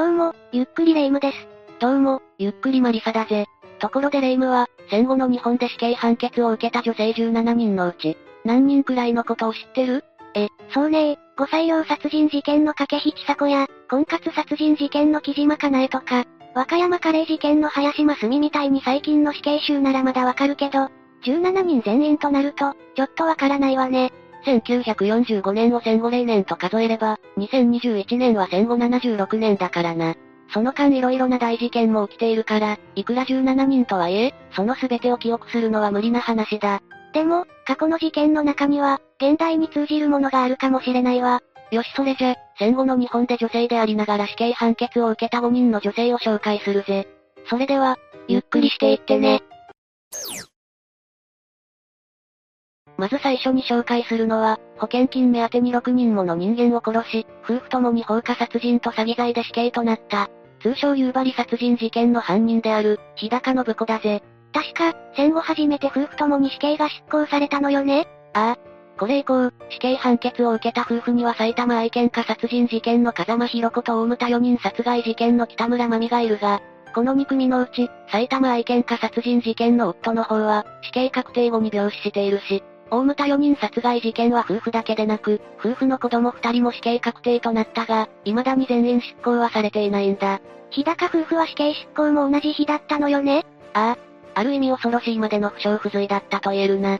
どうも、ゆっくりレ夢ムです。どうも、ゆっくりマリサだぜ。ところでレ夢ムは、戦後の日本で死刑判決を受けた女性17人のうち、何人くらいのことを知ってる？え、そうね5歳用殺人事件の掛引千佐子や、婚活殺人事件の木島かなえとか、和歌山カレー事件の林真澄みたいに最近の死刑囚ならまだわかるけど、17人全員となると、ちょっとわからないわね。1945年を戦後0年と数えれば、2021年は戦後76年だからな。その間色々な大事件も起きているから、いくら17人とはいえ、その全てを記憶するのは無理な話だ。でも、過去の事件の中には、現代に通じるものがあるかもしれないわ。よしそれじゃ、戦後の日本で女性でありながら死刑判決を受けた5人の女性を紹介するぜ。それでは、ゆっくりしていってね。まず最初に紹介するのは、保険金目当てに6人もの人間を殺し、夫婦ともに放火殺人と詐欺罪で死刑となった。通称夕張殺人事件の犯人である、日高信子だぜ。確か、戦後初めて夫婦ともに死刑が執行されたのよねああ。これ以降、死刑判決を受けた夫婦には埼玉愛犬家殺人事件の風間博子と大牟田4人殺害事件の北村真美がいるが、この2組のうち、埼玉愛犬家殺人事件の夫の方は、死刑確定後に病死しているし、大牟田4人殺害事件は夫婦だけでなく、夫婦の子供2人も死刑確定となったが、未だに全員執行はされていないんだ。日高夫婦は死刑執行も同じ日だったのよね？ああ。ある意味恐ろしいまでの不祥不随だったと言えるな。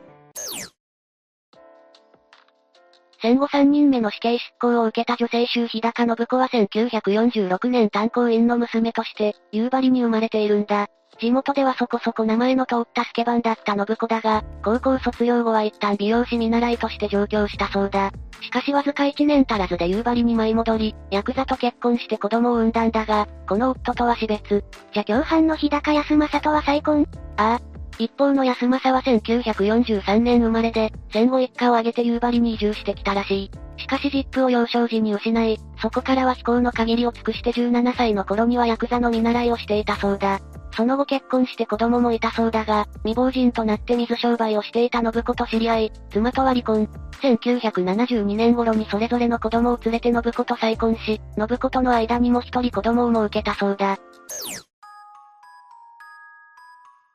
戦後3人目の死刑執行を受けた女性衆日高信子は1946年炭鉱員の娘として、夕張に生まれているんだ。地元ではそこそこ名前の通ったスケバンだった信子だが、高校卒業後は一旦美容師見習いとして上京したそうだ。しかしわずか1年足らずで夕張に舞い戻り、ヤクザと結婚して子供を産んだんだが、この夫とは死別。じゃ共犯の日高康政とは再婚？ああ。一方の安政は1943年生まれで、戦後一家を挙げて夕張に移住してきたらしい。しかし実父を幼少時に失い、そこからは飛行の限りを尽くして17歳の頃にはヤクザの見習いをしていたそうだ。その後結婚して子供もいたそうだが、未亡人となって水商売をしていた信子と知り合い、妻とは離婚。1972年頃にそれぞれの子供を連れて信子と再婚し、信子との間にも一人子供をも受けたそうだ。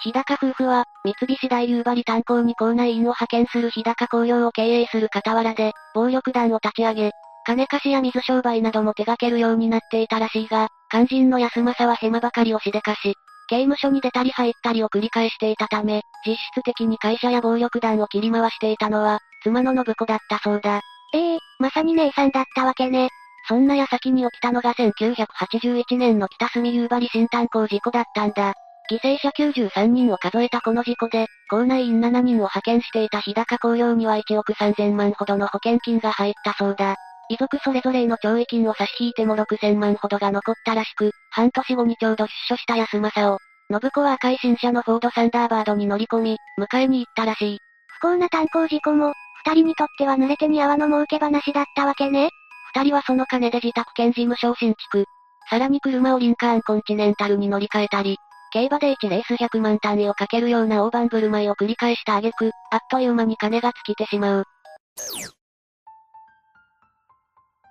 日高夫婦は、三菱大夕張炭鉱に校内員を派遣する日高工業を経営する傍らで、暴力団を立ち上げ、金貸しや水商売なども手掛けるようになっていたらしいが、肝心の安政はヘマばかりをしでかし、刑務所に出たり入ったりを繰り返していたため、実質的に会社や暴力団を切り回していたのは、妻の信子だったそうだ。ええー、まさに姉さんだったわけね。そんな矢先に起きたのが1981年の北隅夕張新炭鉱事故だったんだ。犠牲者93人を数えたこの事故で、校内員7人を派遣していた日高工業には1億3000万ほどの保険金が入ったそうだ。遺族それぞれへの懲役金を差し引いても6000万ほどが残ったらしく、半年後にちょうど出所した安政を、信子は赤い新車のフォードサンダーバードに乗り込み、迎えに行ったらしい。不幸な炭鉱事故も、二人にとっては濡れ手に泡の儲け話だったわけね。二人はその金で自宅兼事務所を新築。さらに車をリンカーンコンチネンタルに乗り換えたり、競馬で1レース100万単位をかけるような大盤振る舞いを繰り返した挙句、あっという間に金が尽きてしまう。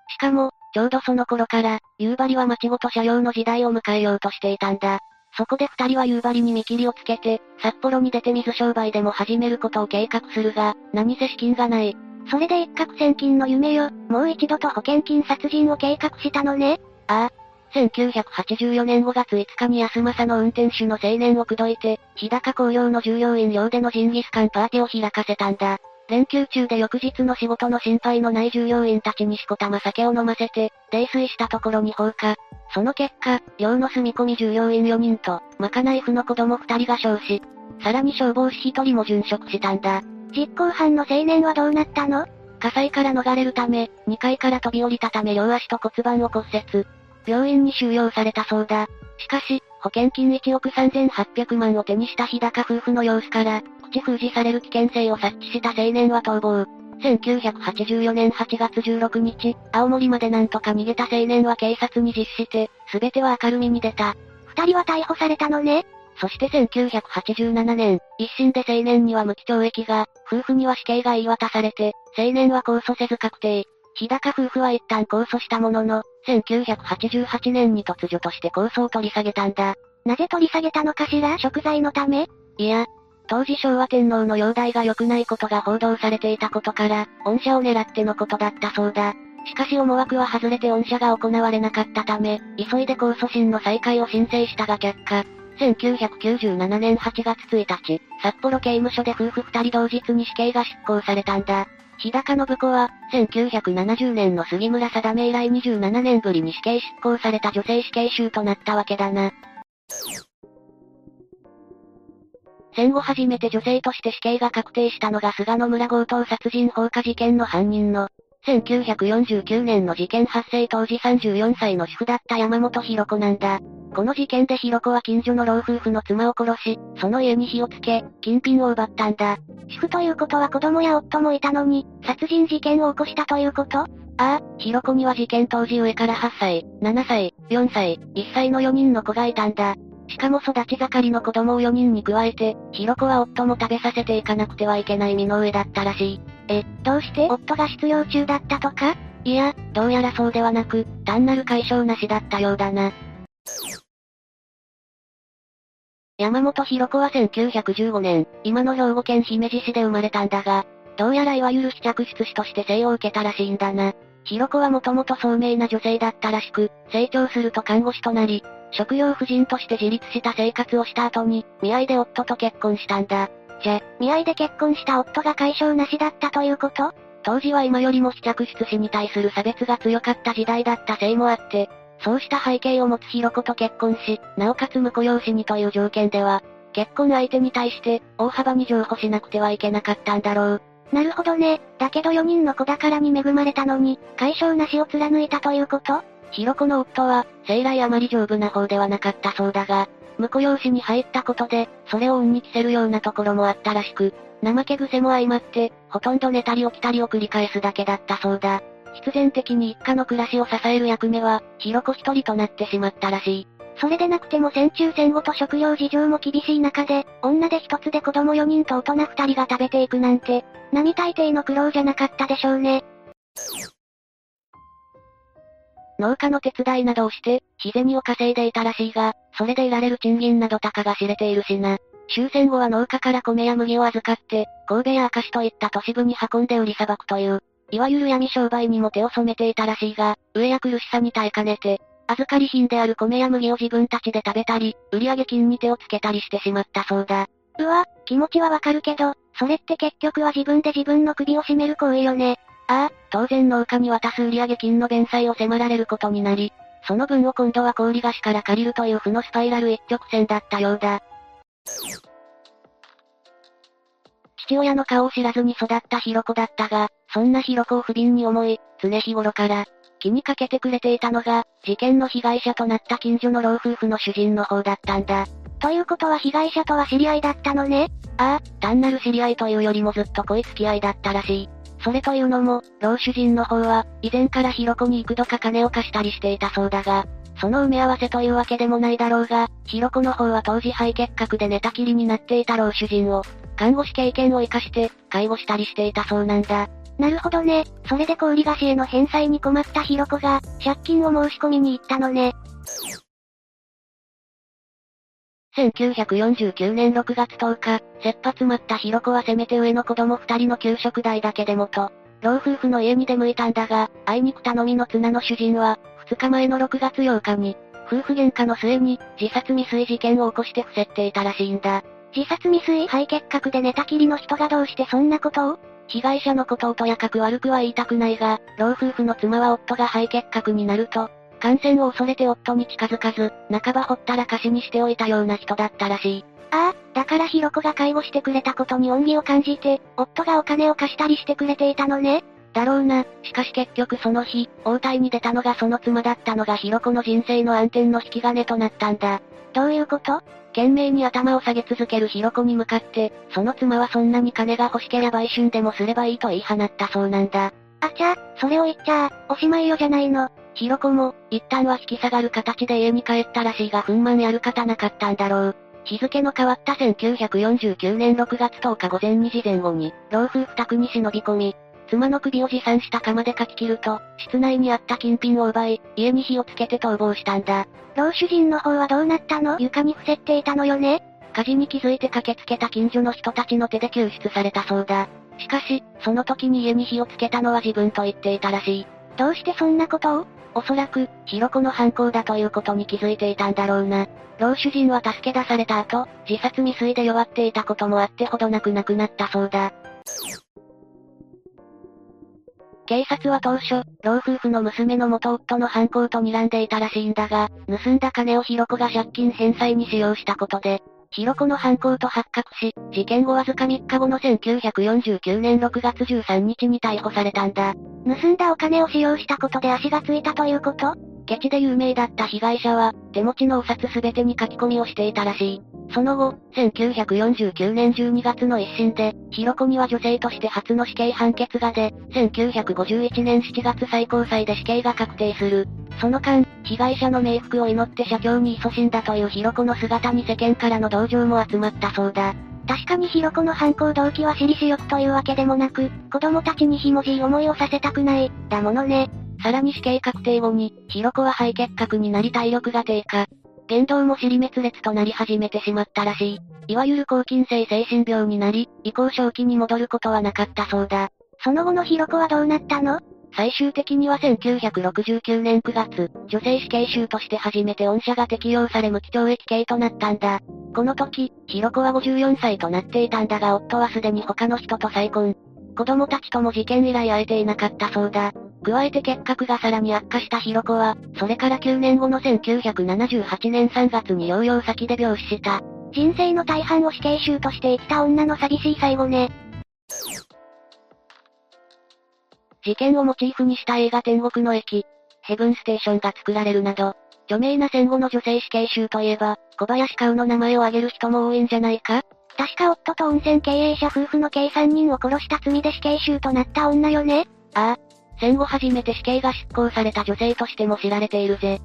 しかも、ちょうどその頃から、夕張は町ごと車両の時代を迎えようとしていたんだ。そこで二人は夕張に見切りをつけて、札幌に出て水商売でも始めることを計画するが、何せ資金がない。それで一攫千金の夢よ、もう一度と保険金殺人を計画したのね。ああ、1984年5月5日に安政の運転手の青年を口説いて、日高工業の従業員寮でのジンギスカンパーティーを開かせたんだ。連休中で翌日の仕事の心配のない従業員たちにしこたま酒を飲ませて、泥酔したところに放火。その結果、寮の住み込み従業員4人と、まかない婦の子供2人が焼死。さらに消防士1人も殉職したんだ。実行犯の青年はどうなったの？火災から逃れるため、2階から飛び降りたため両足と骨盤を骨折。病院に収容されたそうだ。しかし、保険金1億3800万を手にした日高夫婦の様子から、口封じされる危険性を察知した青年は逃亡。1984年8月16日、青森までなんとか逃げた青年は警察に実施して、すべては明るみに出た。二人は逮捕されたのね。そして1987年、一審で青年には無期懲役が、夫婦には死刑が言い渡されて、青年は控訴せず確定。日高夫婦は一旦控訴したものの、1988年に突如として控訴を取り下げたんだ。なぜ取り下げたのかしら？食材のため？いや、当時昭和天皇の容体が良くないことが報道されていたことから、恩赦を狙ってのことだったそうだ。しかし思惑は外れて恩赦が行われなかったため、急いで控訴審の再開を申請したが却下。1997年8月1日、札幌刑務所で夫婦二人同日に死刑が執行されたんだ。日高信子は、1970年の杉村定め以来27年ぶりに死刑執行された女性死刑囚となったわけだな。戦後初めて女性として死刑が確定したのが菅野村強盗殺人放火事件の犯人の、1949年の事件発生当時34歳の主婦だった山本博子なんだ。この事件で博子は近所の老夫婦の妻を殺し、その家に火をつけ、金品を奪ったんだ。主婦ということは子供や夫もいたのに、殺人事件を起こしたということ？ああ、博子には事件当時上から8歳、7歳、4歳、1歳の4人の子がいたんだ。しかも育ち盛りの子供を4人に加えて、ひろこは夫も食べさせていかなくてはいけない身の上だったらしい。え、どうして夫が失業中だったとか？いや、どうやらそうではなく、単なる解消なしだったようだな。山本博子は1915年、今の兵庫県姫路市で生まれたんだが、どうやらいわゆる試着室師として生を受けたらしいんだな。博子はもともと聡明な女性だったらしく、成長すると看護師となり、職業婦人として自立した生活をした後に、見合いで夫と結婚したんだ。じゃ、見合いで結婚した夫が解消なしだったということ？当時は今よりも試着室師に対する差別が強かった時代だったせいもあって、そうした背景を持つひろ子と結婚し、なおかつ婿養子にという条件では、結婚相手に対して、大幅に譲歩しなくてはいけなかったんだろう。なるほどね。だけど4人の子宝に恵まれたのに、解消なしを貫いたということ？ひろこの夫は、生来あまり丈夫な方ではなかったそうだが、婿養子に入ったことで、それを恩に着せるようなところもあったらしく、怠け癖も相まって、ほとんど寝たり起きたりを繰り返すだけだったそうだ。必然的に一家の暮らしを支える役目は、ひろこ一人となってしまったらしい。それでなくても戦中戦後と食料事情も厳しい中で、女で一つで子供4人と大人2人が食べていくなんて、並大抵の苦労じゃなかったでしょうね。農家の手伝いなどをして、日銭を稼いでいたらしいが、それで得られる賃金などたかが知れているしな。終戦後は農家から米や麦を預かって、神戸や明石といった都市部に運んで売りさばくという、いわゆる闇商売にも手を染めていたらしいが、上や苦しさに耐えかねて、預かり品である米や麦を自分たちで食べたり、売上金に手をつけたりしてしまったそうだ。うわ、気持ちはわかるけど、それって結局は自分で自分の首を絞める行為よね。ああ、当然農家に渡す売上金の弁済を迫られることになり、その分を今度は氷菓子から借りるという負のスパイラル一直線だったようだ。父親の顔を知らずに育ったひろこだったが、そんなひろこを不憫に思い、常日頃から、気にかけてくれていたのが、事件の被害者となった近所の老夫婦の主人の方だったんだ。ということは被害者とは知り合いだったのね？ああ、単なる知り合いというよりもずっと恋付き合いだったらしい。それというのも、老主人の方は、以前からひろこに幾度か金を貸したりしていたそうだが、その埋め合わせというわけでもないだろうが、ひろこの方は当時肺結核で寝たきりになっていた老主人を、看護師経験を活かして、介護したりしていたそうなんだ。なるほどね。それで氷菓子への返済に困ったひろこが、借金を申し込みに行ったのね。1949年6月10日、切羽詰まったひろこはせめて上の子供二人の給食代だけでもと、老夫婦の家に出向いたんだが、あいにく頼みの綱の主人は、2日前の6月8日に、夫婦喧嘩の末に、自殺未遂事件を起こして伏せっていたらしいんだ。自殺未遂？肺結核で寝たきりの人がどうしてそんなことを？被害者のことをとやかく悪くは言いたくないが、老夫婦の妻は夫が肺結核になると、感染を恐れて夫に近づかず、半ばほったらかしにしておいたような人だったらしい。ああ、だからひろこが介護してくれたことに恩義を感じて、夫がお金を貸したりしてくれていたのね。だろうな。しかし結局その日、応対に出たのがその妻だったのがひろこの人生の暗転の引き金となったんだ。どういうこと？懸命に頭を下げ続けるひろこに向かって、その妻はそんなに金が欲しけりゃ売春でもすればいいと言い放ったそうなんだ。あちゃ、それを言っちゃおしまいよじゃないの。ひろこも、一旦は引き下がる形で家に帰ったらしいが憤懣やる方なかったんだろう。日付の変わった1949年6月10日午前2時前後に、老夫婦宅に忍び込み、妻の首を持参した釜でかき切ると、室内にあった金品を奪い、家に火をつけて逃亡したんだ。老主人の方はどうなったの？床に伏せっていたのよね？火事に気づいて駆けつけた近所の人たちの手で救出されたそうだ。しかし、その時に家に火をつけたのは自分と言っていたらしい。どうしてそんなことを？おそらく、ヒロコの犯行だということに気づいていたんだろうな。老主人は助け出された後、自殺未遂で弱っていたこともあってほどなく亡くなったそうだ。警察は当初、老夫婦の娘の元夫の犯行と睨んでいたらしいんだが、盗んだ金をヒロコが借金返済に使用したことで、ヒロコの犯行と発覚し、事件後わずか3日後の1949年6月13日に逮捕されたんだ。盗んだお金を使用したことで足がついたということ？ケチで有名だった被害者は、手持ちのお札すべてに書き込みをしていたらしい。その後、1949年12月の一審で、ヒロコには女性として初の死刑判決が出、1951年7月最高裁で死刑が確定する。その間、被害者の冥福を祈って社長に勤しんだというヒロコの姿に世間からの同情も集まったそうだ。確かにヒロコの犯行動機は私利私欲というわけでもなく、子供たちにひもじい思いをさせたくない、だものね。さらに死刑確定後に、ヒロコは肺結核になり体力が低下。言動も尻滅裂となり始めてしまったらしい。いわゆる抗菌性精神病になり、以降正気に戻ることはなかったそうだ。その後のヒロコはどうなったの？最終的には1969年9月、女性死刑囚として初めて恩赦が適用され無期懲役刑となったんだ。この時、ヒロコは54歳となっていたんだが夫はすでに他の人と再婚。子供たちとも事件以来会えていなかったそうだ。加えて結核がさらに悪化したヒロコは、それから9年後の1978年3月に療養先で病死した。人生の大半を死刑囚として生きた女の寂しい最後ね。事件をモチーフにした映画天国の駅、ヘブンステーションが作られるなど、著名な戦後の女性死刑囚といえば、小林薫の名前を挙げる人も多いんじゃないか？確か夫と温泉経営者夫婦の計3人を殺した罪で死刑囚となった女よね？ああ。戦後初めて死刑が執行された女性としても知られているぜ。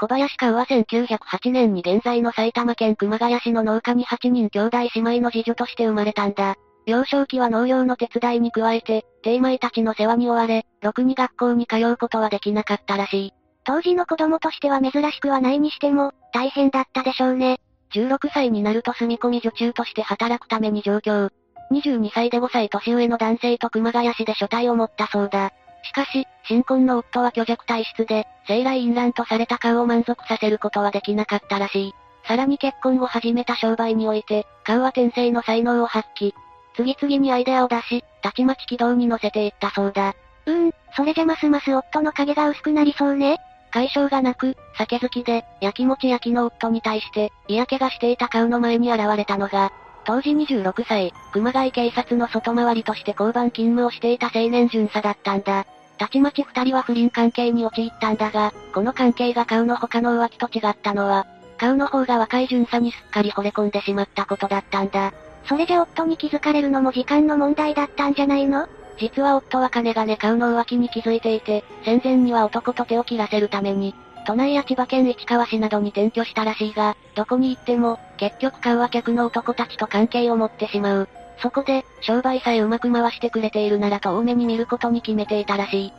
小林薫は1908年に現在の埼玉県熊谷市の農家に8人兄弟姉妹の次女として生まれたんだ。幼少期は農業の手伝いに加えて、低米たちの世話に追われ、ろくに学校に通うことはできなかったらしい。当時の子供としては珍しくはないにしても、大変だったでしょうね。16歳になると住み込み女中として働くために上京。22歳で5歳年上の男性と熊谷市で所帯を持ったそうだ。しかし、新婚の夫は虚弱体質で、生来淫乱とされた顔を満足させることはできなかったらしい。さらに結婚後始めた商売において、顔は天性の才能を発揮。次々にアイデアを出し、たちまち軌道に乗せていったそうだ。うーん、それじゃますます夫の影が薄くなりそうね。解消がなく、酒好きで、焼きもち焼きの夫に対して、嫌気がしていた顔の前に現れたのが、当時26歳、熊谷警察の外回りとして交番勤務をしていた青年巡査だったんだ。たちまち二人は不倫関係に陥ったんだが、この関係が顔の他の浮気と違ったのは、顔の方が若い巡査にすっかり惚れ込んでしまったことだったんだ。それじゃ夫に気づかれるのも時間の問題だったんじゃないの？実は夫は金がね買うの浮気に気づいていて、戦前には男と手を切らせるために、都内や千葉県市川市などに転居したらしいが、どこに行っても、結局買うは客の男たちと関係を持ってしまう。そこで、商売さえうまく回してくれているならと多めに見ることに決めていたらしい。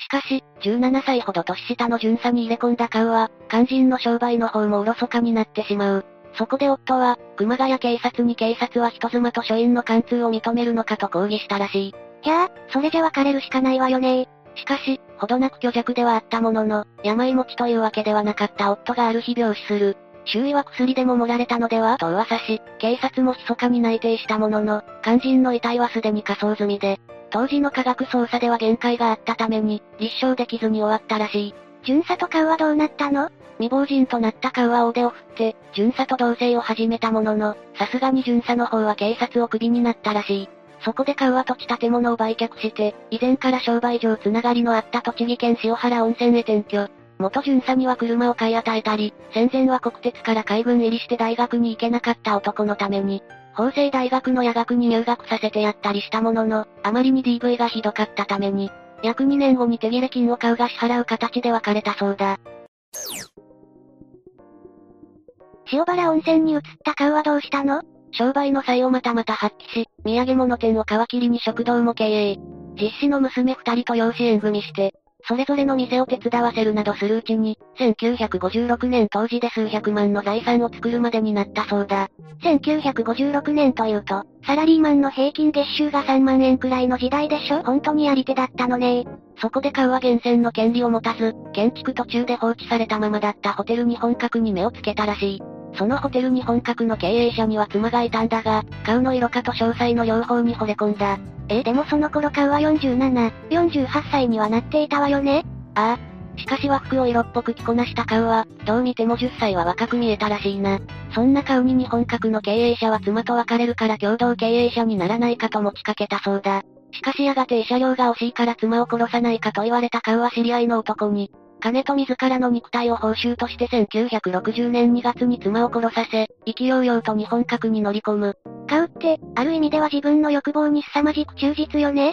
しかし、17歳ほど年下の巡査に入れ込んだ顔は、肝心の商売の方もおろそかになってしまう。そこで夫は、熊谷警察に警察は人妻と署員の貫通を認めるのかと抗議したらしい。いやー、それじゃ別れるしかないわよねしかし、ほどなく虚弱ではあったものの、病持ちというわけではなかった夫がある日病死する。周囲は薬でも盛られたのではと噂し、警察も密かに内定したものの、肝心の遺体はすでに火葬済みで、当時の科学捜査では限界があったために、立証できずに終わったらしい。巡査と買うはどうなったの？未亡人となった買うは大手を振って、巡査と同棲を始めたものの、さすがに巡査の方は警察をクビになったらしい。そこで買うは土地建物を売却して、以前から商売上つながりのあった栃木県塩原温泉へ転居。元巡査には車を買い与えたり、戦前は国鉄から海軍入りして大学に行けなかった男のために、法政大学の夜学に入学させてやったりしたものの、あまりに DV がひどかったために、約2年後に手切れ金を買うが支払う形で別れたそうだ。塩原温泉に移った顔はどうしたの？商売の際をまたまた発揮し、土産物店を皮切りに食堂も経営。実子の娘二人と養子縁組して、それぞれの店を手伝わせるなどするうちに、1956年当時で数百万の財産を作るまでになったそうだ。1956年というと、サラリーマンの平均月収が3万円くらいの時代でしょ？本当にやり手だったのねそこで買うは源泉の権利を持たず、建築途中で放置されたままだったホテルに本格に目をつけたらしい。そのホテルに本格の経営者には妻がいたんだが、顔の色化と詳細の両方に惚れ込んだ。えでもその頃顔は47、48歳にはなっていたわよね？ああ。しかし和服を色っぽく着こなした顔は、どう見ても10歳は若く見えたらしいな。そんな顔に日本格の経営者は妻と別れるから共同経営者にならないかと持ちかけたそうだ。しかしやがて慰謝料が惜しいから妻を殺さないかと言われた顔は知り合いの男に、金と自らの肉体を報酬として1960年2月に妻を殺させ、意気揚々と日本核に乗り込む。買うって、ある意味では自分の欲望に凄まじく忠実よね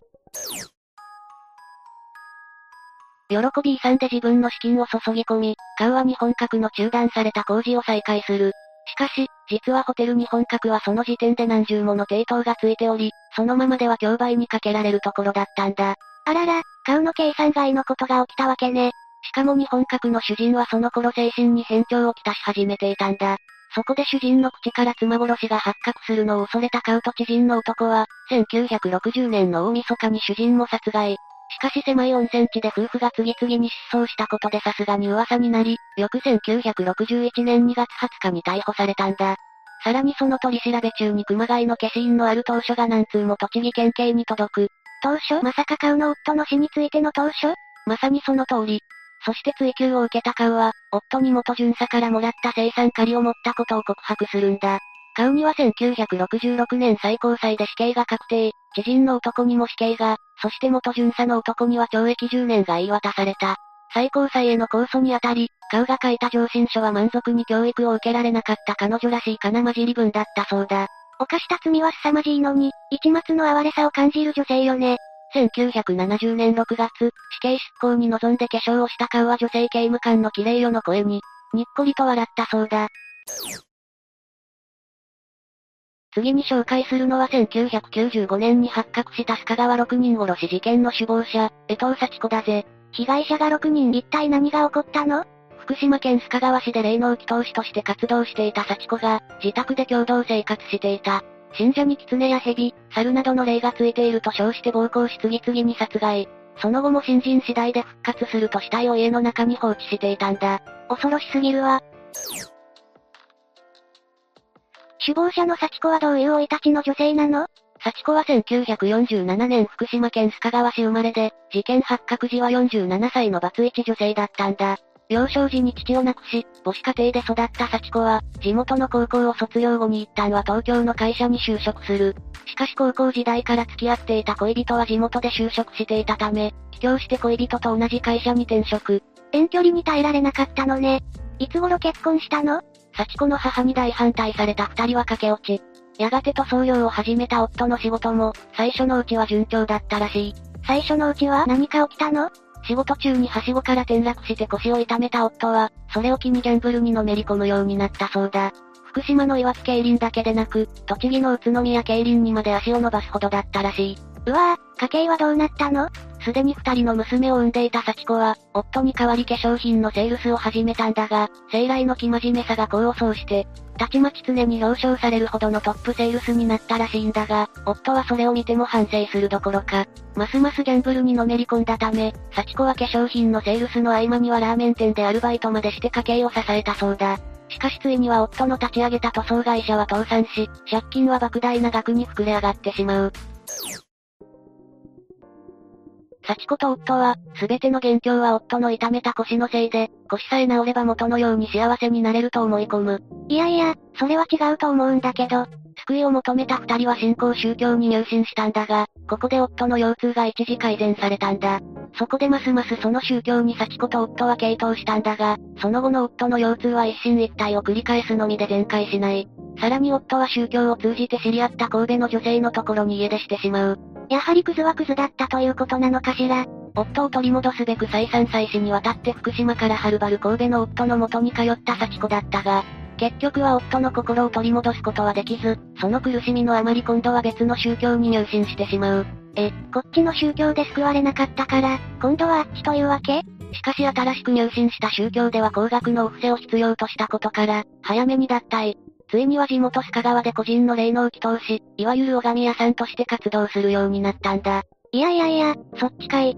喜び遺産で自分の資金を注ぎ込み、買うは日本核の中断された工事を再開する。しかし、実はホテル日本核はその時点で何十もの抵当がついており、そのままでは競売にかけられるところだったんだ。あらら、買うの計算外のことが起きたわけね。しかも日本格の主人はその頃精神に変調をきたし始めていたんだ。そこで主人の口から妻殺しが発覚するのを恐れたカウト知人の男は、1960年の大晦日に主人も殺害。しかし狭い温泉地で夫婦が次々に失踪したことでさすがに噂になり、翌1961年2月20日に逮捕されたんだ。さらにその取り調べ中に熊谷の消印のある当初が何通も栃木県警に届く。当初？まさかカウの夫の死についての当初？まさにその通り。そして追及を受けたカウは、夫に元巡査からもらった生産借りを持ったことを告白するんだ。カウには1966年最高裁で死刑が確定、知人の男にも死刑が、そして元巡査の男には懲役10年が言い渡された。最高裁への控訴にあたり、カウが書いた上申書は満足に教育を受けられなかった彼女らしい金混じり文だったそうだ。犯した罪は凄まじいのに、一末の哀れさを感じる女性よね。1970年6月、死刑執行に臨んで化粧をした顔は女性刑務官の綺麗よの声に、にっこりと笑ったそうだ。次に紹介するのは1995年に発覚した須賀川6人殺し事件の首謀者、江藤幸子だぜ。被害者が6人一体何が起こったの？福島県須賀川市で霊能祈祷師として活動していた幸子が、自宅で共同生活していた。信者に狐や蛇、猿などの霊がついていると称して暴行し次々に殺害。その後も新人次第で復活すると死体を家の中に放置していたんだ。恐ろしすぎるわ。首謀者の幸子はどういう生い立ちの女性なの？幸子は1947年福島県須賀川市生まれで、事件発覚時は47歳のバツイチ女性だったんだ。幼少時に父を亡くし、母子家庭で育った幸子は、地元の高校を卒業後に一旦は東京の会社に就職する。しかし高校時代から付き合っていた恋人は地元で就職していたため、帰郷して恋人と同じ会社に転職。遠距離に耐えられなかったのね。いつ頃結婚したの？幸子の母に大反対された二人は駆け落ち。やがて塗装業を始めた夫の仕事も、最初のうちは順調だったらしい。最初のうちは何か起きたの？仕事中にはしごから転落して腰を痛めた夫は、それを機にギャンブルにのめり込むようになったそうだ。福島の岩津競輪だけでなく、栃木の宇都宮競輪にまで足を伸ばすほどだったらしい。うわぁ、家計はどうなったの？すでに二人の娘を産んでいた幸子は、夫に代わり化粧品のセールスを始めたんだが、生来の生真面目さが功を奏して、たちまち常に表彰されるほどのトップセールスになったらしいんだが、夫はそれを見ても反省するどころか、ますますギャンブルにのめり込んだため、幸子は化粧品のセールスの合間にはラーメン店でアルバイトまでして家計を支えたそうだ。しかしついには夫の立ち上げた塗装会社は倒産し、借金は莫大な額に膨れ上がってしまう。幸子と夫は、すべての元凶は夫の痛めた腰のせいで、腰さえ治れば元のように幸せになれると思い込む。いやいや、それは違うと思うんだけど、救いを求めた二人は信仰宗教に入信したんだが、ここで夫の腰痛が一時改善されたんだ。そこでますますその宗教に幸子と夫は傾倒したんだが、その後の夫の腰痛は一進一退を繰り返すのみで全開しない。さらに夫は宗教を通じて知り合った神戸の女性のところに家出してしまう。やはりクズはクズだったということなのかしら？夫を取り戻すべく再三再四にわたって福島からはるばる神戸の夫の元に通った幸子だったが、結局は夫の心を取り戻すことはできず、その苦しみのあまり今度は別の宗教に入信してしまう。え、こっちの宗教で救われなかったから、今度はあっちというわけ？しかし新しく入信した宗教では高額のお布施を必要としたことから、早めに脱退。ついには地元須賀川で個人の霊能を祈祷し、いわゆる拝み屋さんとして活動するようになったんだ。いやいやいや、そっちかい。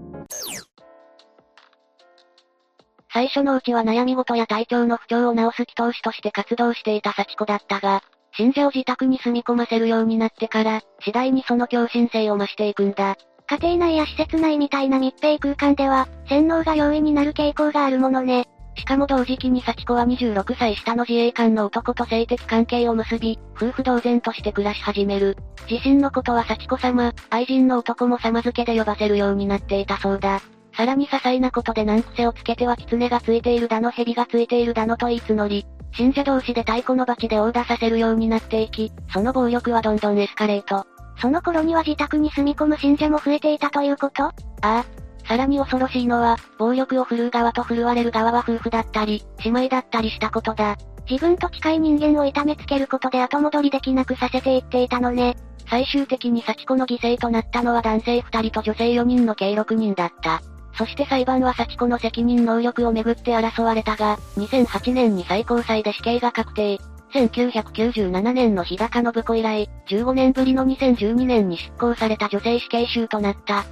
最初のうちは悩み事や体調の不調を治す祈祷師として活動していた幸子だったが、信者を自宅に住み込ませるようになってから、次第にその強心性を増していくんだ。家庭内や施設内みたいな密閉空間では、洗脳が容易になる傾向があるものね。しかも同時期に幸子は26歳下の自衛官の男と性的関係を結び、夫婦同然として暮らし始める。自身のことは幸子様、愛人の男も様付けで呼ばせるようになっていたそうだ。さらに些細なことで難癖をつけては狐がついているだの蛇がついているだのと言い募り、信者同士で太鼓の鉢で殴打させるようになっていき、その暴力はどんどんエスカレート。その頃には自宅に住み込む信者も増えていたということ？ああ。さらに恐ろしいのは、暴力を振るう側と振るわれる側は夫婦だったり、姉妹だったりしたことだ。自分と近い人間を痛めつけることで後戻りできなくさせていっていたのね。最終的に幸子の犠牲となったのは男性2人と女性4人の計6人だった。そして裁判は幸子の責任能力をめぐって争われたが、2008年に最高裁で死刑が確定。1997年の日高信子以来、15年ぶりの2012年に執行された女性死刑囚となった。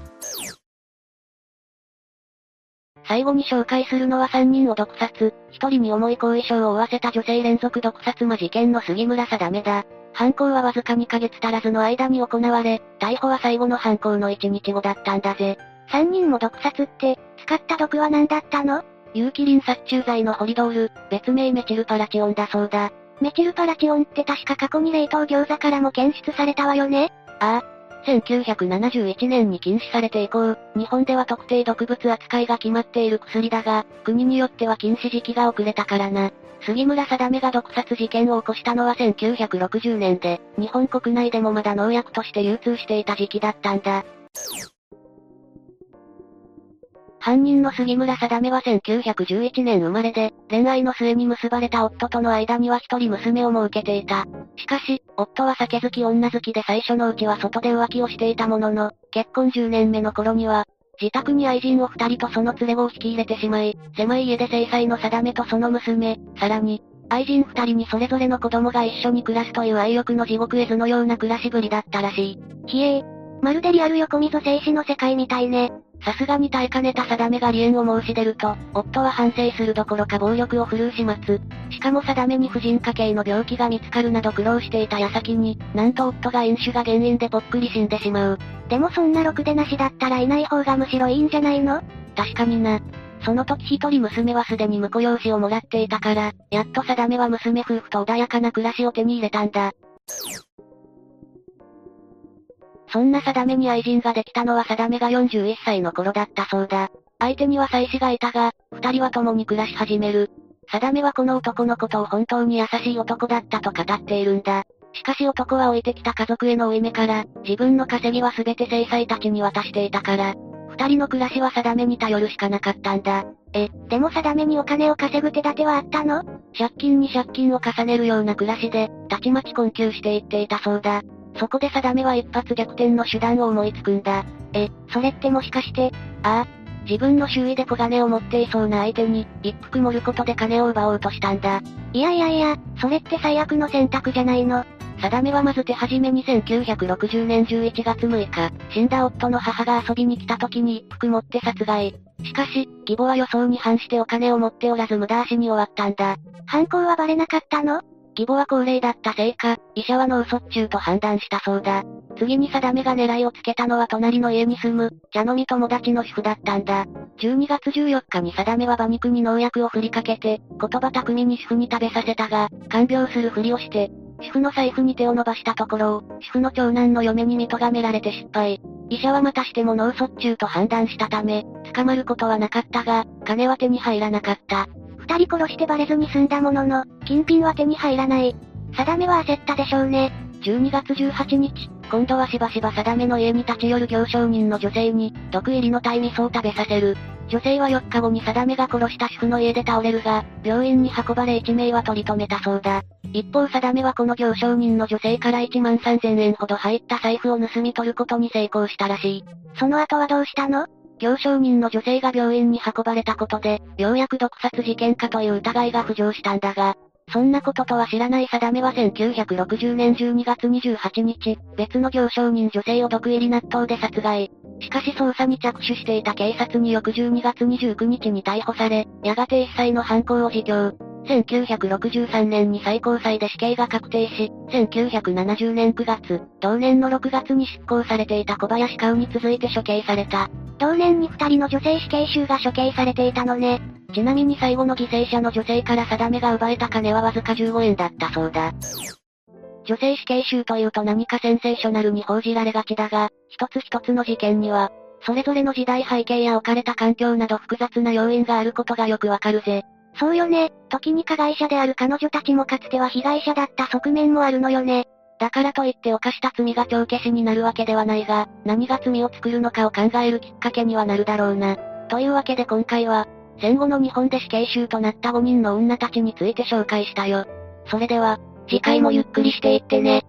最後に紹介するのは3人を毒殺、1人に重い後遺症を負わせた女性連続毒殺魔事件の杉村定だ。犯行はわずか2ヶ月足らずの間に行われ、逮捕は最後の犯行の1日後だったんだぜ。3人も毒殺って、使った毒は何だったの？有機リン殺虫剤のホリドール、別名メチルパラチオンだそうだ。メチルパラチオンって確か過去に冷凍餃子からも検出されたわよね？ああ。1971年に禁止されて以降、日本では特定毒物扱いが決まっている薬だが、国によっては禁止時期が遅れたからな。杉村定が毒殺事件を起こしたのは1960年で、日本国内でもまだ農薬として流通していた時期だったんだ。犯人の杉村定は1911年生まれで、恋愛の末に結ばれた夫との間には一人娘を設けていた。しかし、夫は酒好き女好きで最初のうちは外で浮気をしていたものの、結婚10年目の頃には、自宅に愛人を二人とその連れ子を引き入れてしまい、狭い家で制裁の定めとその娘、さらに、愛人二人にそれぞれの子供が一緒に暮らすという愛欲の地獄絵図のような暮らしぶりだったらしい。ひえー。まるでリアル横溝静止の世界みたいね。さすがに耐えかねた定めが離縁を申し出ると、夫は反省するどころか暴力を振るう始末。しかも定めに婦人科系の病気が見つかるなど苦労していた矢先に、なんと夫が飲酒が原因でぽっくり死んでしまう。でもそんなろくでなしだったらいない方がむしろいいんじゃないの？確かにな。その時一人娘はすでに婿養子をもらっていたから、やっと定めは娘夫婦と穏やかな暮らしを手に入れたんだ。そんな定めに愛人ができたのは定めが41歳の頃だったそうだ。相手には妻子がいたが、二人は共に暮らし始める。定めはこの男のことを本当に優しい男だったと語っているんだ。しかし男は置いてきた家族への負い目から、自分の稼ぎは全て制裁たちに渡していたから、二人の暮らしは定めに頼るしかなかったんだ。え、でも定めにお金を稼ぐ手立てはあったの？借金に借金を重ねるような暮らしで、たちまち困窮していっていたそうだ。そこで定めは一発逆転の手段を思いつくんだ。え、それってもしかして、ああ、自分の周囲で小金を持っていそうな相手に、一服盛ることで金を奪おうとしたんだ。いやいやいや、それって最悪の選択じゃないの。定めはまず手始めに1960年11月6日、死んだ夫の母が遊びに来た時に一服持って殺害。しかし、義母は予想に反してお金を持っておらず無駄足に終わったんだ。犯行はバレなかったの？義母は高齢だったせいか、医者は脳卒中と判断したそうだ。次に定めが狙いをつけたのは隣の家に住む、茶飲み友達の主婦だったんだ。12月14日に定めは馬肉に農薬を振りかけて、言葉巧みに主婦に食べさせたが、看病するふりをして、主婦の財布に手を伸ばしたところを主婦の長男の嫁に見咎められて失敗。医者はまたしても脳卒中と判断したため、捕まることはなかったが、金は手に入らなかった。二人殺してバレずに済んだものの、金品は手に入らない。定めは焦ったでしょうね。12月18日、今度はしばしば定めの家に立ち寄る行商人の女性に、毒入りの鯛味噌を食べさせる。女性は4日後に定めが殺した主婦の家で倒れるが、病院に運ばれ1名は取り留めたそうだ。一方定めはこの行商人の女性から1万3000円ほど入った財布を盗み取ることに成功したらしい。その後はどうしたの？行商人の女性が病院に運ばれたことで、ようやく毒殺事件かという疑いが浮上したんだが、そんなこととは知らない定めは1960年12月28日、別の行商人女性を毒入り納豆で殺害。しかし捜査に着手していた警察に翌12月29日に逮捕され、やがて一切の犯行を自供。1963年に最高裁で死刑が確定し、1970年9月、同年の6月に執行されていた小林香に続いて処刑された。同年に二人の女性死刑囚が処刑されていたのね。ちなみに最後の犠牲者の女性から定めが奪えた金はわずか15円だったそうだ。女性死刑囚というと何かセンセーショナルに報じられがちだが、一つ一つの事件には、それぞれの時代背景や置かれた環境など複雑な要因があることがよくわかるぜ。そうよね、時に加害者である彼女たちもかつては被害者だった側面もあるのよね。だからといって犯した罪が帳消しになるわけではないが、何が罪を作るのかを考えるきっかけにはなるだろうな。というわけで今回は、戦後の日本で死刑囚となった5人の女たちについて紹介したよ。それでは、次回もゆっくりしていってね。